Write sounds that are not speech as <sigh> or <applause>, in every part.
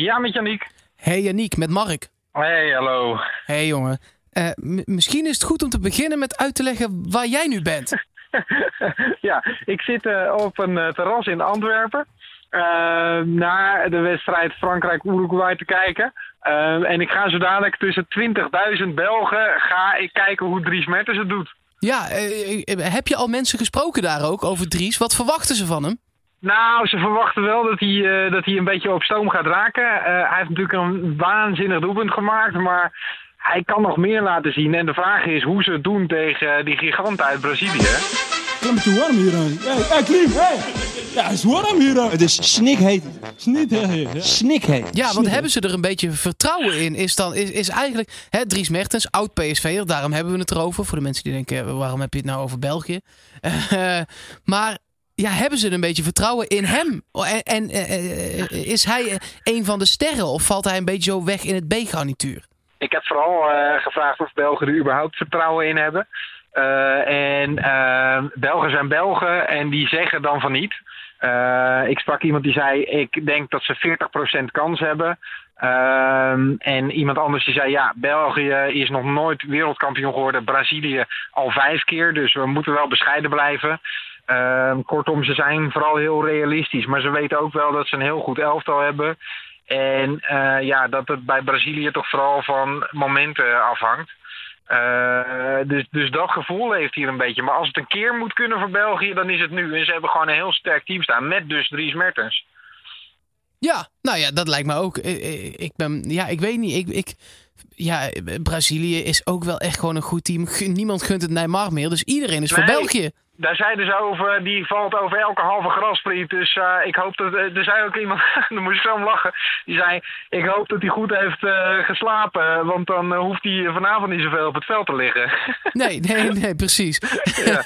Ja, met Janiek. Hey Janiek, met Mark. Hey, hallo. Hey jongen. Uh, misschien is het goed om te beginnen met uit te leggen waar jij nu bent. <laughs> ja, ik zit uh, op een uh, terras in Antwerpen. naar de wedstrijd Frankrijk-Uruguay te kijken. en ik ga zo dadelijk tussen 20.000 Belgen ga ik kijken hoe Dries Mertens het doet. Ja, heb je al mensen gesproken daar ook over Dries? Wat verwachten ze van hem? Nou, ze verwachten wel dat hij, uh, dat hij een beetje op stoom gaat raken. Uh, hij heeft natuurlijk een waanzinnig doelpunt gemaakt, maar hij kan nog meer laten zien. En de vraag is hoe ze het doen tegen die giganten uit Brazilië. Het is warm hier. Hey, hey Klim, hey. Ja, het is warm hier. Het is snikheet. Snikheet. Snikheet. Ja, want hebben ze er een beetje vertrouwen in? Is, dan, is, is eigenlijk hè, Dries Mertens, oud PSV'er, daarom hebben we het erover. Voor de mensen die denken, waarom heb je het nou over België? Uh, <laughs> maar ja, hebben ze een beetje vertrouwen in hem? En, en uh, is hij een van de sterren of valt hij een beetje zo weg in het B-garnituur? Ik heb vooral uh, gevraagd of Belgen er überhaupt vertrouwen in hebben. en Belgen zijn Belgen en die zeggen dan van niet. ik sprak iemand die zei: Ik denk dat ze 40% kans hebben. en iemand anders die zei: Ja, België is nog nooit wereldkampioen geworden. Brazilië al vijf keer. Dus we moeten wel bescheiden blijven. Uh, kortom, ze zijn vooral heel realistisch. Maar ze weten ook wel dat ze een heel goed elftal hebben. En uh, ja, dat het bij Brazilië toch vooral van momenten afhangt. Uh, dus, dus dat gevoel heeft hier een beetje. Maar als het een keer moet kunnen voor België, dan is het nu. En ze hebben gewoon een heel sterk team staan. Met dus Dries Mertens. Ja, nou ja, dat lijkt me ook. Ik, ik ben, ja, ik weet niet. Ik, ik, ja, Brazilië is ook wel echt gewoon een goed team. Niemand gunt het Neymar meer, dus iedereen is voor België daar zeiden ze over, die valt over elke halve graspriet. Dus uh, ik hoop dat, er zei ook iemand, <laughs> daar moest ik zo om lachen. Die zei, ik hoop dat hij goed heeft uh, geslapen. Want dan uh, hoeft hij vanavond niet zoveel op het veld te liggen. <laughs> Nee, nee, nee, precies. Ja,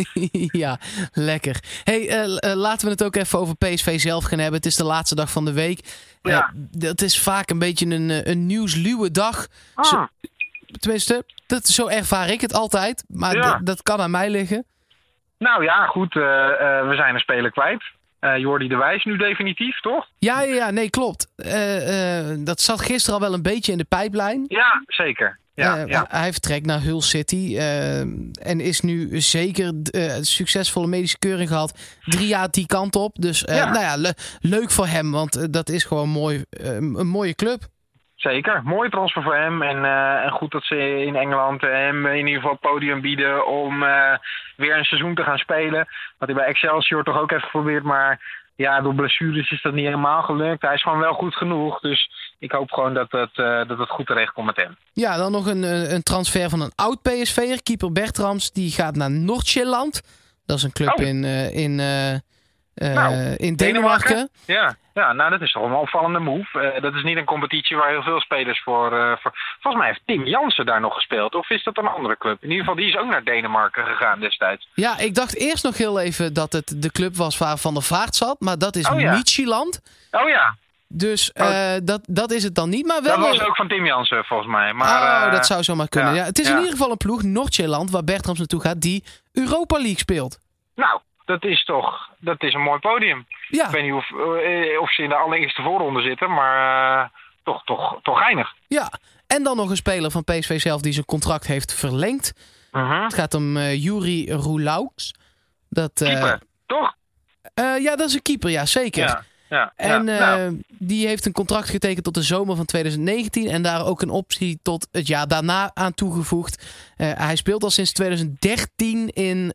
<laughs> ja lekker. hey, laten we het ook even over PSV zelf gaan hebben. Het is de laatste dag van de week. Ja. dat is vaak een beetje een, een nieuwsluwe dag. Ah. Zo, tenminste, dat, zo ervaar ik het altijd. Maar Ja. dat kan aan mij liggen. Nou ja, goed. Uh, uh, we zijn een speler kwijt. Uh, Jordi de Wijs nu definitief, toch? Ja, ja, ja nee, klopt. dat zat gisteren al wel een beetje in de pijplijn. Ja, zeker. Ja, ja. Hij vertrekt naar Hull City en is nu zeker succesvolle medische keuring gehad. Drie jaar die kant op. Dus ja. nou ja, le leuk voor hem, want dat is gewoon mooi, een mooie club. Zeker, mooie transfer voor hem. En, uh, en goed dat ze in Engeland hem in ieder geval podium bieden om uh, weer een seizoen te gaan spelen. Wat hij bij Excelsior toch ook even geprobeerd. Maar ja, door blessures is dat niet helemaal gelukt. Hij is gewoon wel goed genoeg. Dus ik hoop gewoon dat het, uh, dat het goed terecht komt met hem. Ja, dan nog een, een transfer van een oud PSV'er, keeper Bertrams. Die gaat naar Noord-Zeeland. Dat is een club oh. in, in, nou, in Denemarken. Ja. Ja, nou dat is toch een opvallende move. Uh, dat is niet een competitie waar heel veel spelers voor, uh, voor... Volgens mij heeft Tim Jansen daar nog gespeeld. Of is dat een andere club? In ieder geval, die is ook naar Denemarken gegaan destijds. Ja, ik dacht eerst nog heel even dat het de club was waar Van der Vaart zat. Maar dat is oh, ja. Midtjylland. Oh ja. Dus uh, dat, dat is het dan niet. Maar wel... Dat was ook van Tim Jansen volgens mij. Maar, oh, dat zou zomaar kunnen. ja, Ja, het is ja. in ieder geval een ploeg, Noord-Zeeland, waar Bertrams naartoe gaat, die Europa League speelt. Nou, dat is toch dat is een mooi podium. Ja. Ik weet niet of, uh, of ze in de allereerste voorronde zitten, maar uh, toch, toch, toch geinig. Ja, en dan nog een speler van PSV zelf die zijn contract heeft verlengd. Uh -huh. Het gaat om uh, Juri Roulaux. Dat, keeper, toch? ja, dat is een keeper, ja, zeker. Ja. Ja, en ja, nou. die heeft een contract getekend tot de zomer van 2019. En daar ook een optie tot het jaar daarna aan toegevoegd. hij speelt al sinds 2013 in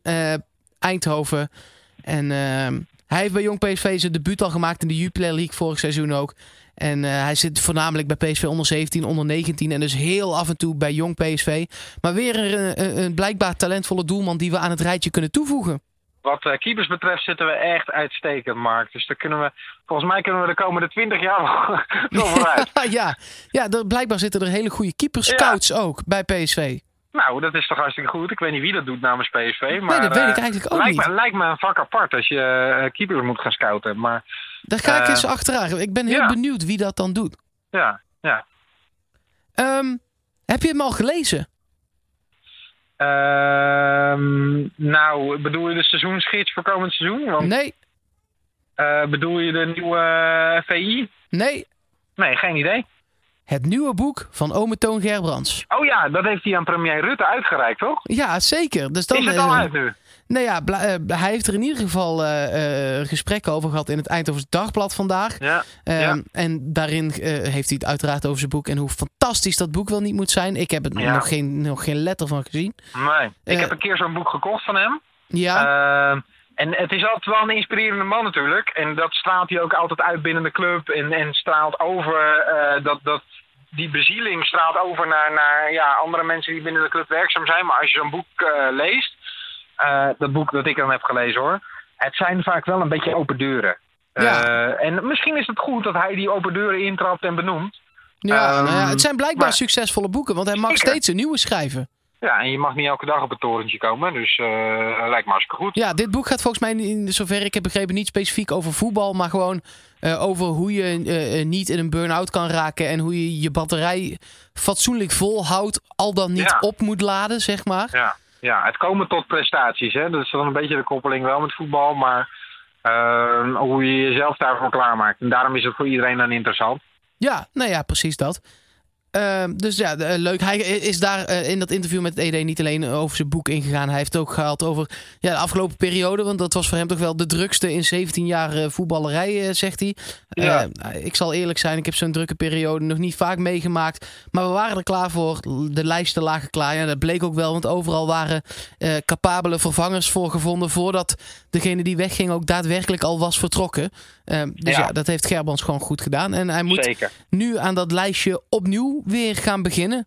Eindhoven. En uh, hij heeft bij Jong PSV zijn debuut al gemaakt in de Jupiler League vorig seizoen ook. En uh, hij zit voornamelijk bij PSV onder 17, onder 19 en dus heel af en toe bij Jong PSV. Maar weer een, een, een blijkbaar talentvolle doelman die we aan het rijtje kunnen toevoegen. Wat uh, keepers betreft zitten we echt uitstekend, Mark. Dus daar kunnen we, volgens mij kunnen we de komende 20 jaar nog <laughs> <laughs> vooruit. ja, ja er, blijkbaar zitten er hele goede keeperscouts ja. ook bij PSV. Nou, dat is toch hartstikke goed. Ik weet niet wie dat doet namens PSV. Maar, nee, dat weet ik eigenlijk ook lijkt niet. Me, lijkt me een vak apart als je uh, keepers moet gaan scouten. Maar, Daar ga ik uh, eens achteraan. Ik ben heel ja. benieuwd wie dat dan doet. Ja, ja. Um, heb je hem al gelezen? Um, nou, bedoel je de seizoensgids voor komend seizoen? Want, nee. Uh, bedoel je de nieuwe VI? Nee. Nee, geen idee. Het nieuwe boek van ome Toon Gerbrands. Oh ja, dat heeft hij aan premier Rutte uitgereikt, toch? Ja, zeker. Dus dan, Is het al eh, uit nu? Nou ja, eh, hij heeft er in ieder geval eh, eh, gesprekken over gehad in het Eindhovens Dagblad vandaag. Ja. Ehm, ja. En daarin heeft hij het uiteraard over zijn boek en hoe fantastisch dat boek wel niet moet zijn. Ik heb er Ja. nog, geen, nog geen letter van gezien. Nee. Ik heb een keer zo'n boek gekocht van hem. Ja, Ehm, en het is altijd wel een inspirerende man natuurlijk. En dat straalt hij ook altijd uit binnen de club. En, en straalt over, eh, dat, dat, die bezieling straalt over naar, naar ja, andere mensen die binnen de club werkzaam zijn. Maar als je zo'n boek eh, leest, eh, dat boek dat ik dan heb gelezen hoor. Het zijn vaak wel een beetje open deuren. Ja. En misschien is het goed dat hij die open deuren intrapt en benoemt. ja, ehm, nou ja, het zijn blijkbaar maar- succesvolle boeken, want hij mag Zeker. steeds een nieuwe schrijven. Ja, en je mag niet elke dag op het torentje komen. Dus eh lijkt me hartstikke goed. Ja, dit boek gaat volgens mij, in zover ik heb begrepen, niet specifiek over voetbal, maar gewoon eh, over hoe je eh, niet in een burn-out kan raken en hoe je je batterij fatsoenlijk volhoudt, al dan niet Ja. op moet laden, zeg maar. Ja, ja, het komen tot prestaties. Hè? Dat is dan een beetje de koppeling wel met voetbal. Maar hoe je jezelf daarvoor klaarmaakt. En daarom is het voor iedereen dan interessant. Ja, nou ja, precies dat. Ehm, dus ja, eh, leuk. Hij is daar eh, in dat interview met ED niet alleen over zijn boek ingegaan. Hij heeft ook gehad over ja, de afgelopen periode. Want dat was voor hem toch wel de drukste in 17 jaar eh, voetballerij, zegt hij. Ja. Eh, ik zal eerlijk zijn, ik heb zo'n drukke periode nog niet vaak meegemaakt. Maar we waren er klaar voor. De lijsten lagen klaar. Ja, dat bleek ook wel, want overal waren eh, capabele vervangers voor gevonden. Voordat degene die wegging ook daadwerkelijk al was vertrokken. Dus ja. Ja. dat heeft Gerbrands gewoon goed gedaan. En hij moet Zeker. nu aan dat lijstje opnieuw weer gaan beginnen.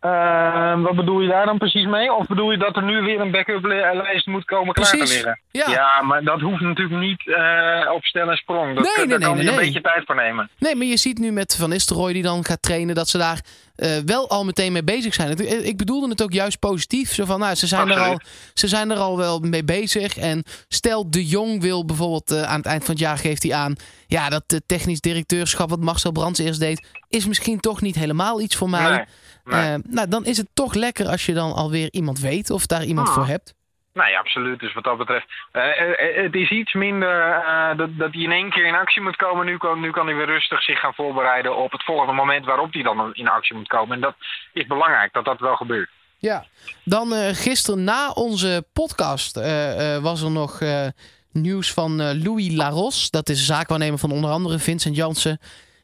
Ehm, wat bedoel je daar dan precies mee? Of bedoel je dat er nu weer een backup li- lijst moet komen klaar te liggen? Ja. maar dat hoeft natuurlijk niet eh, op stel en sprong. Dat, Nee, nee, daar nee, kan je een beetje tijd voor nemen. Nee, maar je ziet nu met Van Nistelrooy die dan gaat trainen... dat ze daar eh, wel al meteen mee bezig zijn. Het- Ik bedoelde het ook juist positief. Zo van, nou, ze zijn, er al, ze zijn er al wel mee bezig. En stel De Jong wil bijvoorbeeld eh, aan het eind van het jaar geeft hij aan... ja, dat eh, technisch directeurschap wat Marcel Brands eerst deed... is misschien toch niet helemaal iets voor mij. Nee, nee. Eh, nou, dan is het toch lekker als je dan alweer iemand weet... of daar iemand Ah. voor hebt. Nee, absoluut. Dus wat dat betreft, eh, eh, eh, het is iets minder dat, hij in één keer in actie moet komen. Nu kan, nu kan hij weer rustig zich gaan voorbereiden op het volgende moment waarop hij dan in actie moet komen. En dat is belangrijk, dat dat wel gebeurt. Ja, dan gisteren na onze podcast was er nog nieuws van Louis Laros. Dat is zaakwaarnemer van onder andere Vincent Jansen.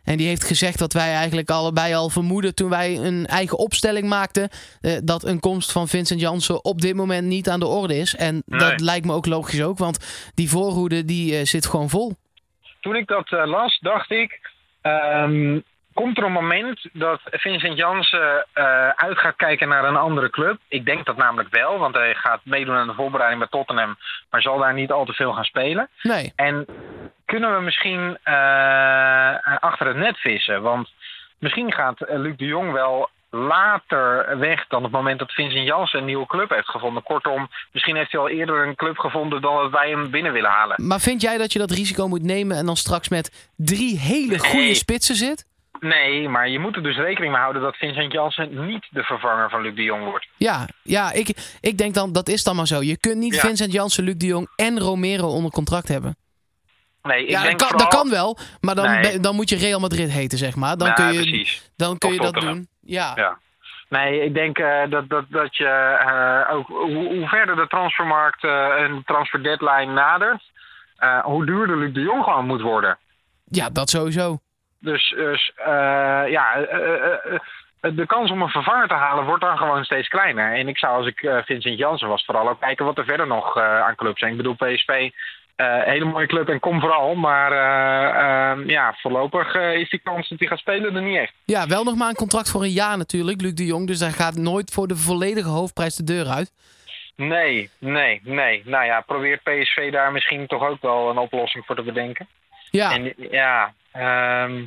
En die heeft gezegd dat wij eigenlijk allebei al vermoeden toen wij een eigen opstelling maakten. eh, dat een komst van Vincent Jansen op dit moment niet aan de orde is. En Nee. dat lijkt me ook logisch ook, want die voorhoede die eh, zit gewoon vol. Toen ik dat eh, las, dacht ik. ehm, komt er een moment dat Vincent Jansen uit gaat kijken naar een andere club? Ik denk dat namelijk wel, want hij gaat meedoen aan de voorbereiding bij Tottenham. Maar zal daar niet al te veel gaan spelen. Nee, En kunnen we misschien eh, achter het net vissen? Want misschien gaat eh, Luc de Jong wel later weg dan het moment dat Vincent Jansen een nieuwe club heeft gevonden. Kortom, misschien heeft hij al eerder een club gevonden dan dat wij hem binnen willen halen. maar vind jij dat je dat risico moet nemen en dan straks met drie hele goede Nee. spitsen zit? Nee, maar je moet er dus rekening mee houden dat Vincent Jansen niet de vervanger van Luc de Jong wordt. Ja, ja ik, ik denk dan, dat is dan maar zo. Je kunt niet Ja. Vincent Jansen, Luc de Jong en Romero onder contract hebben. Nee, ik ja, denk dat, kan, vooral... dat kan wel, maar dan, Nee. dan moet je Real Madrid heten, zeg maar. Dan Ja, kun je, precies. dan kun Of je dat Tottenham. doen. Ja. Ja. Nee, ik denk eh, dat, dat, dat je eh, ook hoe, hoe verder de transfermarkt eh, en transfer deadline nadert, eh, hoe duurder Luc de Jong gewoon moet worden. ja, dat sowieso. Dus, dus eh, ja, eh, eh, eh, de kans om een vervanger te halen wordt dan gewoon steeds kleiner. En ik zou als ik eh, Vincent Jansen was vooral ook kijken wat er verder nog eh, aan clubs zijn. Ik bedoel PSV, eh hele mooie club en kom vooral. Maar eh, eh, ja, voorlopig eh, is die kans dat hij gaat spelen er niet echt. Ja, wel nog maar een contract voor een jaar natuurlijk, Luc de Jong. Dus hij gaat nooit voor de volledige hoofdprijs de deur uit. Nee, nee, nee. Nou ja, probeert PSV daar misschien toch ook wel een oplossing voor te bedenken. Ja, En ja, ehm,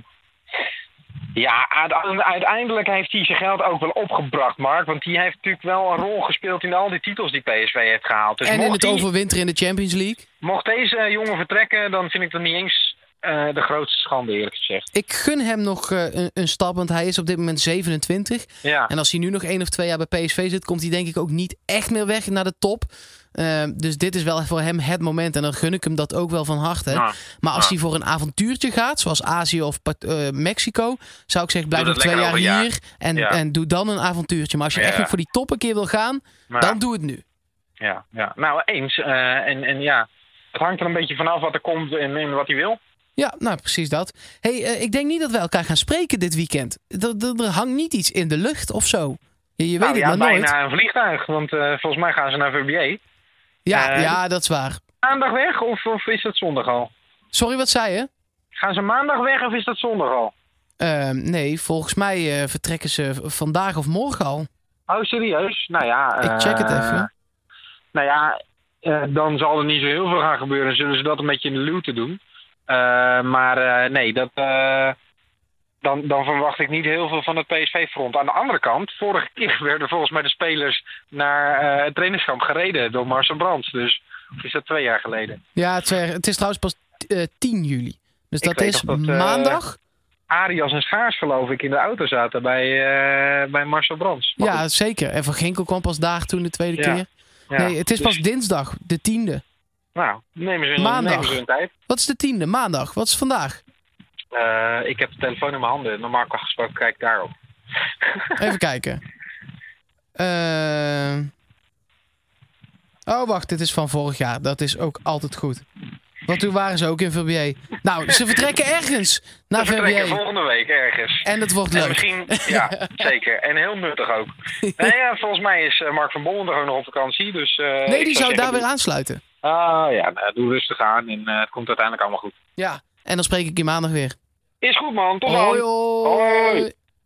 ja uite- uiteindelijk heeft hij zijn geld ook wel opgebracht, Mark. Want die heeft natuurlijk wel een rol gespeeld in al die titels die PSV heeft gehaald. Dus en in het die- overwinteren in de Champions League. Mocht deze jongen vertrekken, dan vind ik dat niet eens eh, de grootste schande, eerlijk gezegd. Ik gun hem nog eh, een, een stap, want hij is op dit moment 27. Ja, En als hij nu nog één of twee jaar bij PSV zit, komt hij denk ik ook niet echt meer weg naar de top. Eh, dus dit is wel voor hem het moment. En dan gun ik hem dat ook wel van harte. Ja. Maar als Ja. hij voor een avontuurtje gaat, zoals Azië of eh, Mexico, zou ik zeggen, blijf nog twee jaar hier en, en doe dan een avontuurtje. Maar als je echt nog voor die top een keer wil gaan, dan doe het nu. ja, ja. Nou, eens. Eh, en, en ja, het hangt er een beetje vanaf wat er komt en, en wat hij wil. Ja, nou precies dat. hey, eh, ik denk niet dat we elkaar gaan spreken dit weekend. Er, hangt niet iets in de lucht of zo. Je, je weet nou, het ja, maar nooit. bijna een vliegtuig, want eh, volgens mij gaan ze naar VBA. Ja, Eh, ja, dat is waar. Maandag weg of, of is dat zondag al? Sorry, wat zei je? Gaan ze maandag weg of is dat zondag al? Ehm, nee, volgens mij vertrekken ze vandaag of morgen al. Oh, serieus? Nou ja. Ik check het even. Nou ja, dan zal er niet zo heel veel gaan gebeuren. Zullen ze dat een beetje in de luwte doen. Eh, maar eh, nee, dat, eh, dan, dan verwacht ik niet heel veel van het PSV-front. Aan de andere kant, vorige keer <laughs> werden volgens mij de spelers naar eh, het trainingskamp gereden door Marcel Brands. Dus of is dat twee jaar geleden? Ja, het, is- het is trouwens pas eh, 10 juli. Dus Ik dat is dat, eh, maandag. Arias en Schaars, geloof ik, in de auto zaten bij, eh, bij Marcel Brands. Maar Ja, goed, zeker. En Van Ginkel kwam pas daar toen de tweede Ja, keer. Ja. Nee, het is pas Dus, dinsdag, de tiende. Nou, hun, Maandag. nemen ze hun tijd. Wat is de tiende? Maandag. Wat is vandaag? Eh, ik heb de telefoon in mijn handen. Normaal gesproken kijk ik daarop. <laughs> Even kijken. Eh, Oh, wacht. Dit is van vorig jaar. Dat is ook altijd goed. Want toen waren ze ook in VBA. Nou, ze vertrekken ergens naar We vertrekken VBA. volgende week ergens. En het wordt En leuk. misschien, ja, <laughs> zeker. En heel nuttig ook. Nee, ja, volgens mij is eh, Mark van Bommel gewoon nog op vakantie. Dus, eh, Nee, die zou daar weer aansluiten. Ah ja, nou, doe rustig aan en eh, het komt uiteindelijk allemaal goed. Ja. En dan spreek ik je maandag weer. Is goed man, tot dan. Hoi, hoi. Hoi.